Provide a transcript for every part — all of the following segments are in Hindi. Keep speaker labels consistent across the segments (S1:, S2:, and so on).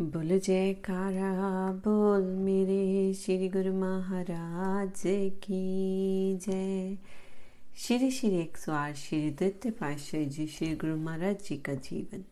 S1: बोल जयकारा, बोल मेरे श्री गुरु महाराज की जय। श्री श्री एक सौ आठ श्री द्वितीय पातशाह जी श्री गुरु महाराज जी का जीवन।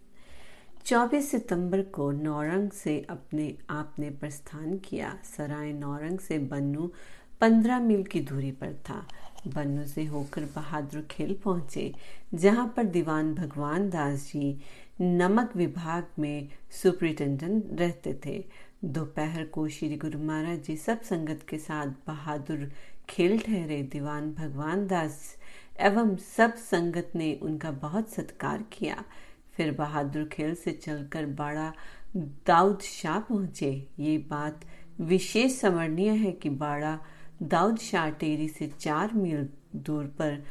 S1: 24 सितंबर को नौरंग से अपने, आपने प्रस्थान किया। सराय नौरंग से बन्नू 15 मील की दूरी पर था। बन्नू से होकर बहादुर खेल पहुँचे, जहाँ पर दीवान भगवान दास जी नमक विभाग में सुप्रिंटेंडेंट रहते थे। दोपहर को श्री गुरु महाराज जी सब संगत के साथ बहादुर खेल ठहरे दीवान भगवान दास एवं सब संगत ने उनका बहुत सत्कार किया। फिर बहादुर खेल से चलकर बाड़ा दाऊद शाह पहुँचे। ये बात विशेष स्मरणीय है कि बाड़ा दाऊद शाह टेरी से चार मील दूर पर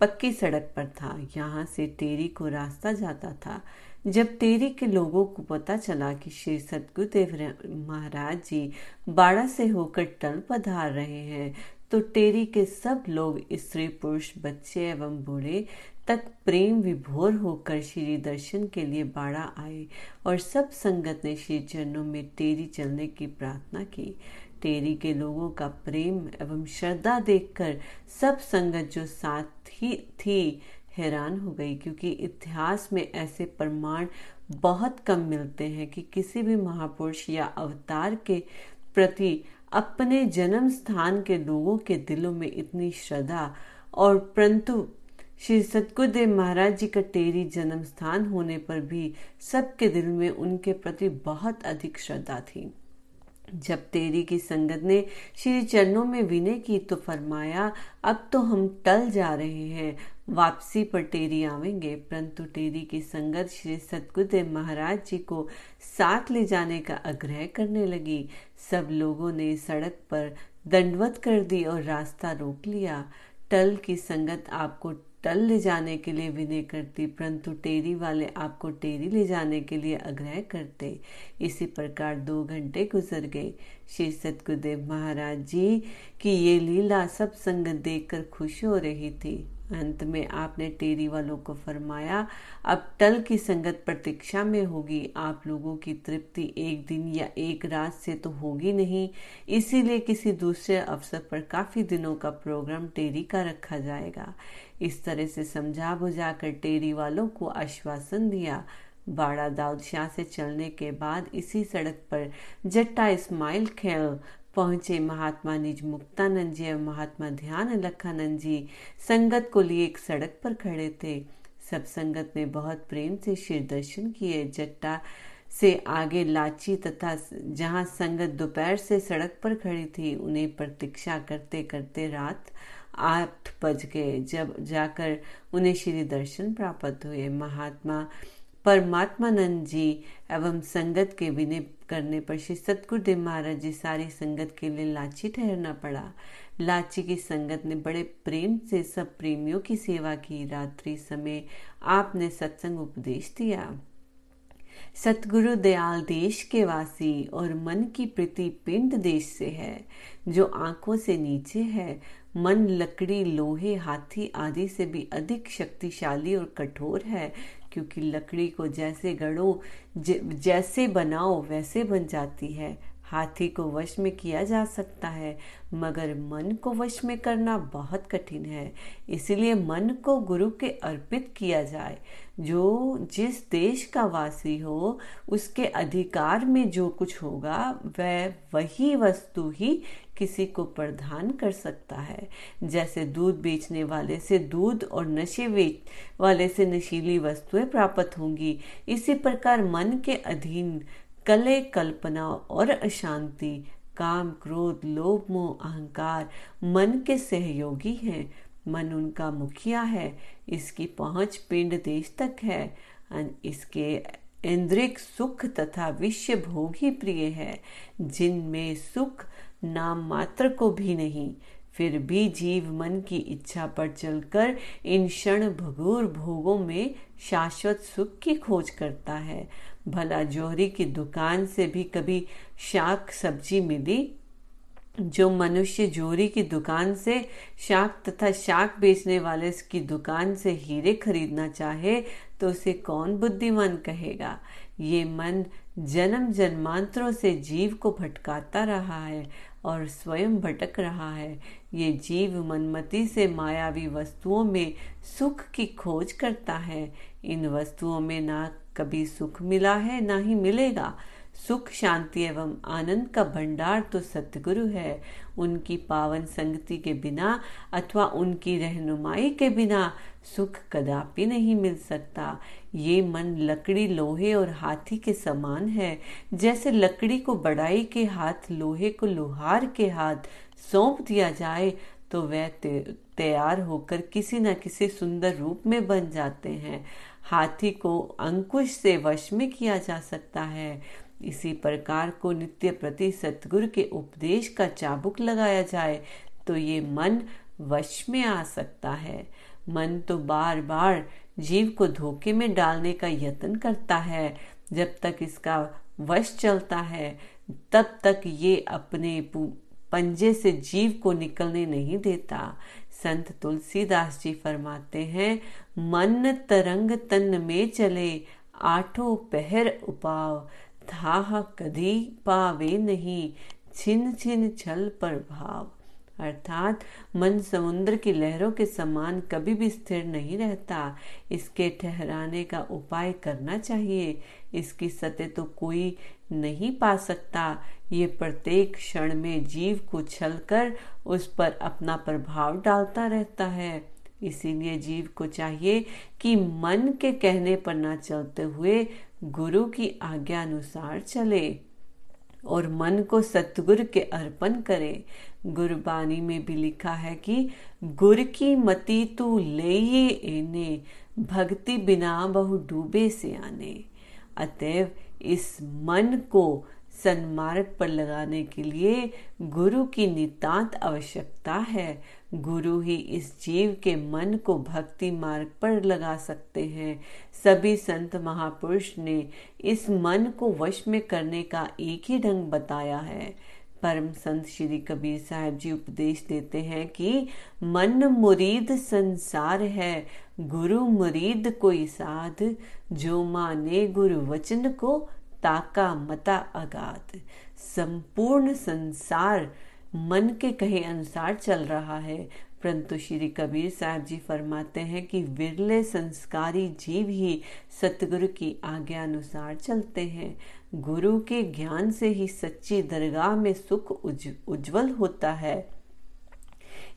S1: पक्की सड़क पर था। यहाँ से टेरी को रास्ता जाता था। जब टेरी के लोगों को पता चला कि श्री सतगुरुदेव महाराज जी बाड़ा से होकर टल पधार रहे हैं तो टेरी के सब लोग, स्त्री, पुरुष, बच्चे एवं बूढ़े तक प्रेम विभोर होकर श्री दर्शन के लिए बाड़ा आए और सब संगत ने श्री चरणों में टेरी चलने की प्रार्थना की। टेरी के लोगों का प्रेम एवं श्रद्धा देखकर सब संगत जो साथ ही थी हैरान हो गई, क्योंकि इतिहास में ऐसे प्रमाण बहुत कम मिलते हैं कि किसी भी महापुरुष या अवतार के प्रति अपने जन्म स्थान के लोगों के दिलों में इतनी श्रद्धा और परंतु श्री सतगुरुदेव महाराज जी का टेरी जन्म स्थान होने पर भी सबके दिल में उनके प्रति बहुत अधिक श्रद्धा थी। जब तेरी की संगत ने श्री चरणों में विनय की तो फरमाया, अब तो हम टल जा रहे हैं। वापसी पर टेरी आवेंगे। परंतु टेरी की संगत श्री सतगुरुदेव महाराज जी को साथ ले जाने का आग्रह करने लगी। सब लोगों ने सड़क पर दंडवत कर दी और रास्ता रोक लिया। टल की संगत आपको टल ले जाने के लिए विनय करती, परंतु टेरी वाले आपको टेरी ले जाने के लिए आग्रह करते। इसी प्रकार दो घंटे गुजर गए। श्री सतगुरुदेव महाराज जी की ये लीला सब संगत देखकर खुश हो रही थी। अंत में आपने टेरी वालों को फरमाया, अब टल की संगत प्रतीक्षा में होगी। आप लोगों की तृप्ति एक दिन या एक रात से तो होगी नहीं। इसीलिए किसी दूसरे अवसर पर काफ़ी दिनों का प्रोग्राम टेरी का रखा जाएगा। इस तरह से समझा बुझाकर टेरी वालों को आश्वासन दिया। बाड़ा दाऊद शाह से चलने के बाद इसी सड़क पर जट्टा इस्माइल खेल पहुँचे महात्मा निज मुक्तानंद जी और महात्मा ध्यान लखानंद जी संगत को लिए एक सड़क पर खड़े थे। सब संगत ने बहुत प्रेम से शिर दर्शन किए। जट्टा से आगे लाची तथा जहाँ संगत दोपहर से सड़क पर खड़ी थी, उन्हें प्रतीक्षा करते करते रात आठ बज गए, जब जाकर उन्हें श्री दर्शन प्राप्त हुए। महात्मा परमात्मानंद जी एवं संगत के विनय करने पर श्री सतगुरुदेव महाराज जी सारी संगत के लिए लाची ठहरना पड़ा। लाची की संगत ने बड़े प्रेम से सब प्रेमियों की सेवा की। रात्रि समय आपने सत्संग उपदेश दिया। सतगुरु दयाल देश के वासी और मन की प्रीति पिंड देश से है, जो आँखों से नीचे है। मन लकड़ी, लोहे, हाथी आदि से भी अधिक शक्तिशाली और कठोर है क्योंकि लकड़ी को जैसे गढ़ो जैसे बनाओ, वैसे बन जाती है। हाथी को वश में किया जा सकता है, मगर मन को वश में करना बहुत कठिन है। इसलिए मन को गुरु के अर्पित किया जाए। जो, जिस देश का वासी हो, उसके अधिकार में जो कुछ होगा, वह, वही वस्तु ही किसी को प्रदान कर सकता है। जैसे दूध बेचने वाले से दूध और नशे बेच, वाले से नशीली वस्तुएँ प्राप्त होंगी। इसी प्रकार मन के अधीन कले, कल्पना और अशांति, काम, क्रोध, लोभ, मोह, अहंकार मन के सहयोगी हैं। मन उनका मुखिया है। इसकी पहुँच पिंड देश तक है। इसके इंद्रिक सुख तथा विश्व भोग प्रिय है। जिनमें सुख नाम मात्र को भी नहीं। फिर भी जीव मन की इच्छा पर चलकर इन क्षण भगूर भोगों में शाश्वत सुख की खोज करता है। भला जोहरी की दुकान से भी कभी शाक सब्ज़ी मिली? जो मनुष्य जोरी की दुकान से शाक तथा शाक बेचने वाले की दुकान से हीरे खरीदना चाहे तो उसे कौन बुद्धिमान कहेगा? ये मन जन्म जन्मांतरों से जीव को भटकाता रहा है। और स्वयं भटक रहा है। ये जीव मनमति से मायावी वस्तुओं में सुख की खोज करता है। इन वस्तुओं में ना कभी सुख मिला है, ना ही मिलेगा। सुख, शांति एवं आनंद का भंडार तो सतगुरु है। उनकी पावन संगति के बिना अथवा उनकी रहनुमाई के बिना सुख कदापि नहीं मिल सकता। ये मन लकड़ी लोहे और हाथी के समान है। जैसे लकड़ी को बड़ाई के हाथ, लोहे को लोहार के हाथ सौंप दिया जाए तो वह तैयार होकर किसी न किसी सुंदर रूप में बन जाते हैं। हाथी को अंकुश से वश में किया जा सकता है। इसी प्रकार को नित्य प्रति सतगुरु के उपदेश का चाबुक लगाया जाए तो ये मन वश में आ सकता है। मन तो बार बार जीव को धोखे में डालने का यत्न करता है। जब तक इसका वश चलता है, तब तक ये अपने पंजे से जीव को निकलने नहीं देता। संत तुलसीदास जी फरमाते हैं, मन तरंग तन में चले, आठों पहर उपाव। था कदी पावे नहीं, छिन छिन छल पर भाव। अर्थात मन समुद्र की लहरों के समान कभी भी स्थिर नहीं रहता। इसके ठहराने का उपाय करना चाहिए। इसकी सतह तो कोई नहीं पा सकता। ये प्रत्येक क्षण में जीव को छल कर उस पर अपना प्रभाव डालता रहता है। इसीलिए जीव को चाहिए कि मन के कहने पर ना चलते हुए गुरु की आज्ञा अनुसार चले। और मन को सतगुरु के अर्पण करे। गुरबानी में भी लिखा है कि, गुर की मति तू ले एने, भक्ति बिना बहु डूबे से आने अतएव इस मन को सन्मार्ग पर लगाने के लिए गुरु की नितांत आवश्यकता है। गुरु ही इस जीव के मन को भक्ति मार्ग पर लगा सकते हैं। सभी संत महापुरुष ने इस मन को वश में करने का एक ही ढंग बताया है। परम संत श्री कबीर साहब जी उपदेश देते हैं कि मन मुरीद संसार है, गुरु मुरीद कोई साध, जो माने गुरु वचन को ताका मता अगाध। संपूर्ण संसार मन के कहे अनुसार चल रहा है। परंतु श्री कबीर साहब जी फरमाते हैं कि विरले संस्कारी जीव ही सतगुरु की आज्ञा अनुसार चलते हैं। गुरु के ज्ञान से ही सच्ची दरगाह में सुख उज्जवल होता है।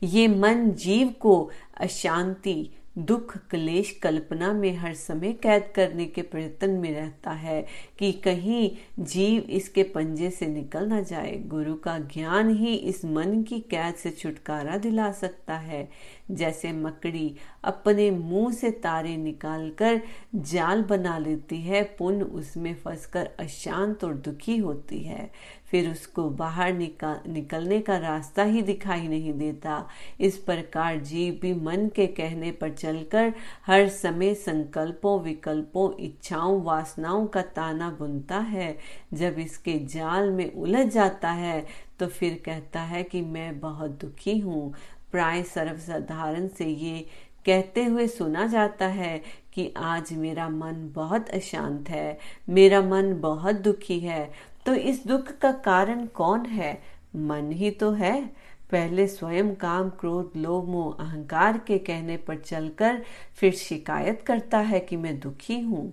S1: ये मन जीव को अशांति दुख, क्लेश, कल्पना में हर समय कैद करने के प्रयत्न में रहता है कि कहीं जीव इसके पंजे से निकल ना जाए। गुरु का ज्ञान ही इस मन की कैद से छुटकारा दिला सकता है। जैसे मकड़ी अपने मुँह से तारे निकालकर जाल बना लेती है पुण्य उसमें फंसकर अशांत और दुखी होती है। फिर उसको बाहर निकाल निकलने का रास्ता ही दिखाई नहीं देता। इस प्रकार जीव भी मन के कहने पर चलकर हर समय संकल्पों, विकल्पों, इच्छाओं, वासनाओं का ताना बुनता है। जब इसके जाल में उलझ जाता है तो फिर कहता है कि मैं बहुत दुखी हूँ। प्राय सर्वसाधारण से ये कहते हुए सुना जाता है कि आज मेरा मन बहुत अशांत है, मेरा मन बहुत दुखी है। तो इस दुख का कारण कौन है? मन ही तो है। पहले स्वयं काम, क्रोध, लोभ, मोह, अहंकार के कहने पर चलकर फिर शिकायत करता है कि मैं दुखी हूँ।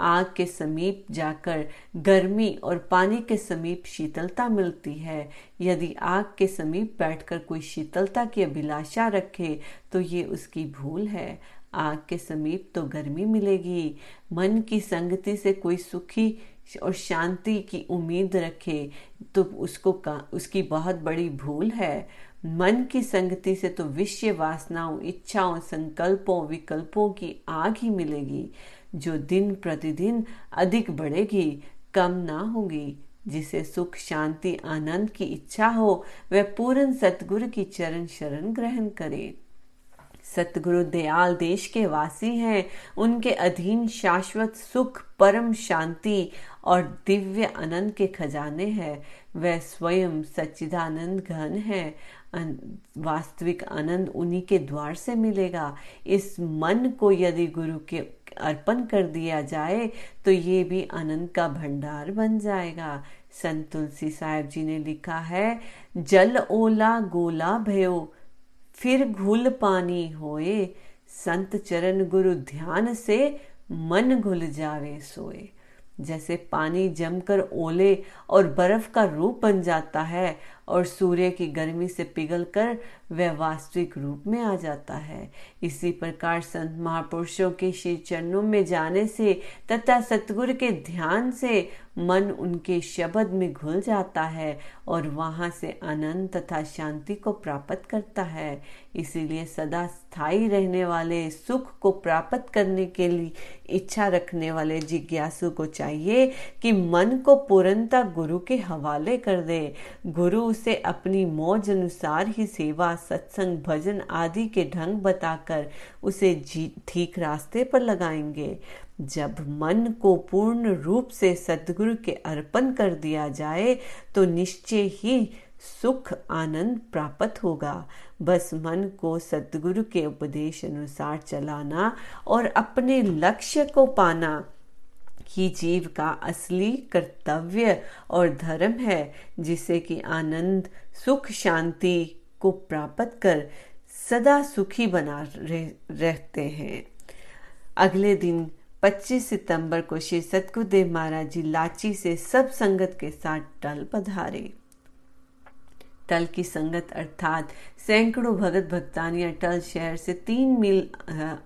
S1: आग के समीप जाकर गर्मी और पानी के समीप शीतलता मिलती है। यदि आग के समीप बैठकर कोई शीतलता की अभिलाषा रखे तो ये उसकी भूल है। आग के समीप तो गर्मी मिलेगी। मन की संगति से कोई सुखी और शांति की उम्मीद रखे तो उसको का, उसकी बहुत बड़ी भूल है। मन की संगति से तो विषय वासनाओं, इच्छाओं, संकल्पों, विकल्पों की आग ही मिलेगी। जो दिन प्रतिदिन अधिक बढ़ेगी, कम ना होगी। जिसे सुख, शांति, आनंद की इच्छा हो, वह पूर्ण सतगुरु की चरण शरण ग्रहण करे। सतगुरु दयाल देश के वासी हैं। उनके अधीन शाश्वत सुख, परम शांति और दिव्य आनंद के खजाने हैं। वह स्वयं सच्चिदानंद घन है। वास्तविक आनंद उन्हीं के द्वार से मिलेगा। इस मन को यदि गुरु के अर्पण कर दिया जाए तो ये भी आनंद का भंडार बन जाएगा। संत तुलसी साहेब जी ने लिखा है, जल ओला गोला भयो, फिर घुल पानी होए। संत चरण गुरु ध्यान से मन घुल जावे सोए। जैसे पानी जमकर ओले और बर्फ़ का रूप बन जाता है और सूर्य की गर्मी से पिघलकर वह वास्तविक रूप में आ जाता है। इसी प्रकार संत महापुरुषों के श्री चरणों में जाने से तथा सतगुरु के ध्यान से मन उनके शब्द में घुल जाता है और वहाँ से आनंद तथा शांति को प्राप्त करता है। इसीलिए सदा स्थायी रहने वाले, सुख को प्राप्त करने के लिए इच्छा रखने वाले जिज्ञासु को चाहिए कि मन को पूर्णता गुरु के हवाले कर दे। गुरु उसे अपनी मौज अनुसार ही सेवा, सत्संग, भजन आदि के ढंग बताकर उसे ठीक रास्ते पर लगाएँगे। जब मन को पूर्ण रूप से सदगुरु के अर्पण कर दिया जाए तो निश्चय ही सुख आनंद प्राप्त होगा। बस मन को सदगुरु के उपदेश अनुसार चलाना और अपने लक्ष्य को पाना ही जीव का असली कर्तव्य और धर्म है जिसे कि आनंद सुख शांति को प्राप्त कर सदा सुखी बना रह, रहते हैं। अगले दिन 25 सितंबर को श्री सतगुरुदेव महाराज जी लाची से सब संगत के साथ टल पधारे। टल की संगत अर्थात सैकड़ों भगत भक्तानियाँ टल शहर से तीन मील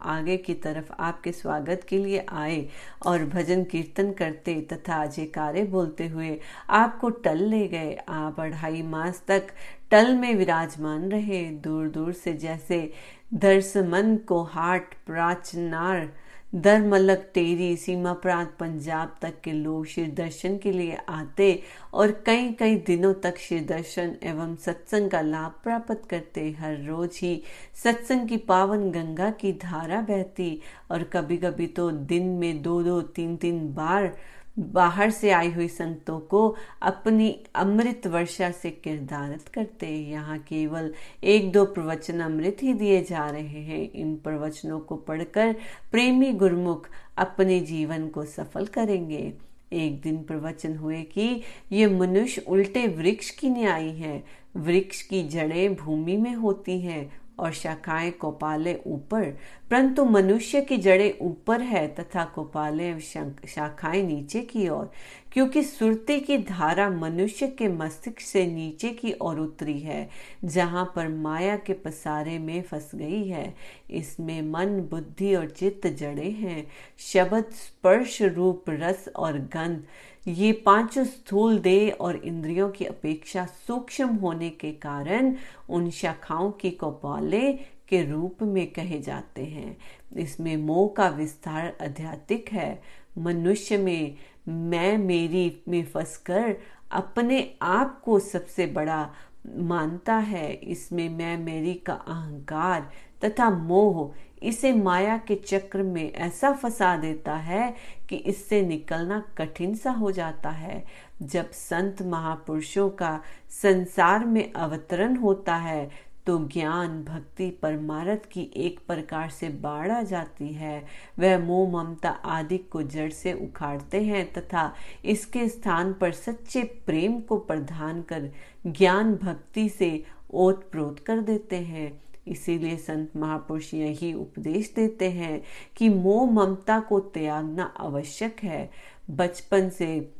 S1: आगे की तरफ़ आपके स्वागत के लिए आए और भजन कीर्तन करते तथा जयकारे बोलते हुए आपको टल ले गए। आप अढ़ाई मास तक टल में विराजमान रहे। दूर दूर से जैसे दर्शमन को हाट प्राचनार दरमलक टेरी सीमा प्रांत पंजाब तक के लोग श्री दर्शन के लिए आते और कई कई दिनों तक श्री दर्शन एवं सत्संग का लाभ प्राप्त करते। हर रोज ही सत्संग की पावन गंगा की धारा बहती और कभी कभी तो दिन में दो दो तीन तीन बार बाहर से आई हुई संतों को अपनी अमृत वर्षा से किरदारत करते यहाँ केवल एक दो प्रवचन अमृत ही दिए जा रहे हैं। इन प्रवचनों को पढ़कर प्रेमी गुरमुख अपने जीवन को सफल करेंगे। एक दिन प्रवचन हुए कि ये मनुष्य उल्टे वृक्ष की न्यायी है। वृक्ष की जड़ें भूमि में होती हैं और शाखाएँ कोपाले ऊपर परंतु मनुष्य की जड़ें ऊपर है तथा कोपाले शाखाएँ नीचे की ओर, क्योंकि सुरती की धारा मनुष्य के मस्तिष्क से नीचे की ओर उतरी है, जहाँ पर माया के पसारे में फंस गई है। इसमें मन, बुद्धि और चित्त जड़े हैं। शब्द, स्पर्श रूप, रस और गंध, ये पाँचों स्थूल देह और इंद्रियों की अपेक्षा सूक्ष्म होने के कारण उन शाखाओं की कौपाले के रूप में कहे जाते हैं। इसमें मोह का विस्तार आध्यात्मिक है। मनुष्य में, मैं मेरी में फंसकर अपने आप को सबसे बड़ा मानता है। इसमें मैं, मेरी का अहंकार तथा मोह, इसे माया के चक्र में ऐसा फंसा देता है कि इससे निकलना कठिन सा हो जाता है। जब संत महापुरुषों का संसार में अवतरण होता है तो ज्ञान, भक्ति, परमारथ की एक प्रकार से बाढ़ जाती है। वह मोह, ममता आदि को जड़ से उखाड़ते हैं तथा इसके स्थान पर सच्चे प्रेम को प्रधान कर ज्ञान, भक्ति से ओत प्रोत कर देते हैं। इसीलिए संत महापुरुष यही उपदेश देते हैं कि मोह, ममता को त्यागना आवश्यक है। बचपन से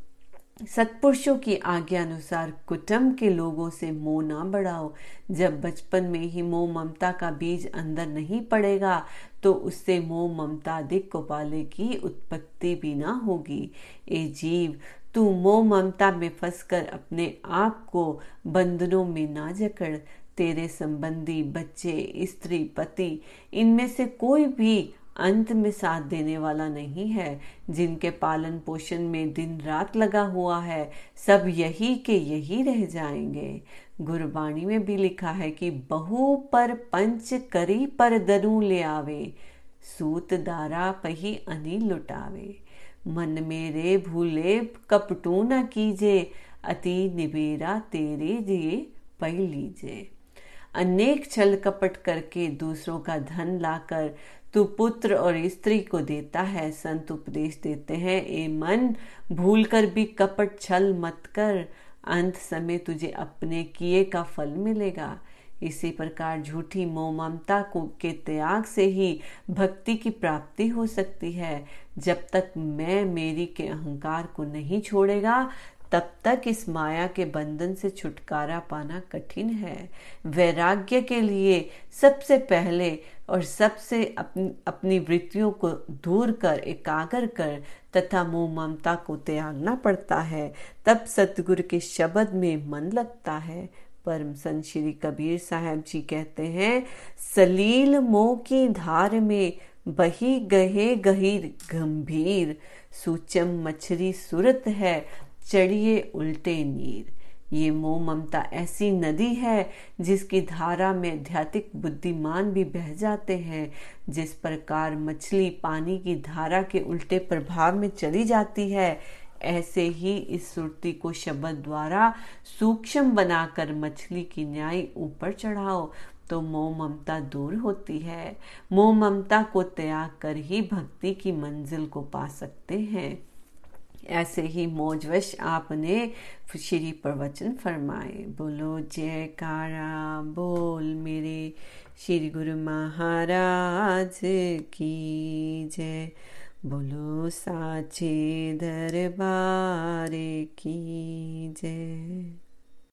S1: सत्पुरुषों की आज्ञा अनुसार कुटुंब के लोगों से मोह ना बढ़ाओ। जब बचपन में ही मोह ममता का बीज अंदर नहीं पड़ेगा तो उससे मोह ममता अधिक कोपाले की उत्पत्ति भी ना होगी। ए जीव, तू मोह ममता में फंसकर अपने आप को बंधनों में ना जकड़। तेरे संबंधी बच्चे, स्त्री, पति, इनमें से कोई भी अंत में साथ देने वाला नहीं है, जिनके पालन पोषण में दिन रात लगा हुआ है, सब यही के यही रह जाएँगे। गुरबाणी में भी लिखा है कि बहु पर पंच करी पर दरू ले आवे, सूत दारा पही अनी लुटावे। मन मेरे भूले कपटू न कीजे, अति निबेरा तेरे दिए पह लीजे। अनेक छल कपट करके दूसरों का धन लाकर तू पुत्र और स्त्री को देता है, संत उपदेश देते हैं। ए मन भूल कर भी कपट छल मत कर। अंत समय तुझे अपने किए का फल मिलेगा। इसी प्रकार झूठी मोह ममता को, के त्याग से ही भक्ति की प्राप्ति हो सकती है। जब तक मैं मेरी के अहंकार को नहीं छोड़ेगा तब तक इस माया के बंधन से छुटकारा पाना कठिन है। वैराग्य के लिए सबसे पहले और सबसे अपनी अपनी वृत्तियों को दूर कर, एकाग्र कर तथा मोह ममता को त्यागना पड़ता है। तब सतगुरु के शब्द में मन लगता है। परम संत श्री कबीर साहब जी कहते हैं, सलील मोह की धार में बही गहे गहीर गंभीर, सूचम मछली सुरत है चढ़िए, उल्टे नीर। ये मोह ममता ऐसी नदी है, जिसकी धारा में आध्यात्मिक बुद्धिमान भी बह जाते हैं, जिस प्रकार मछली पानी की धारा के उल्टे प्रभाव में चली जाती है, ऐसे ही इस सुरती को शब्द द्वारा सूक्ष्म बनाकर मछली की न्याय ऊपर चढ़ाओ तो मोह ममता दूर होती है। मोह ममता को त्याग कर ही भक्ति की मंजिल को पा सकते हैं। ऐसे ही मौजवश आपने श्री प्रवचन फरमाए। बोलो, जयकारा, बोल मेरे श्री गुरु महाराज की जय। बोलो, साचे दरबार की जय।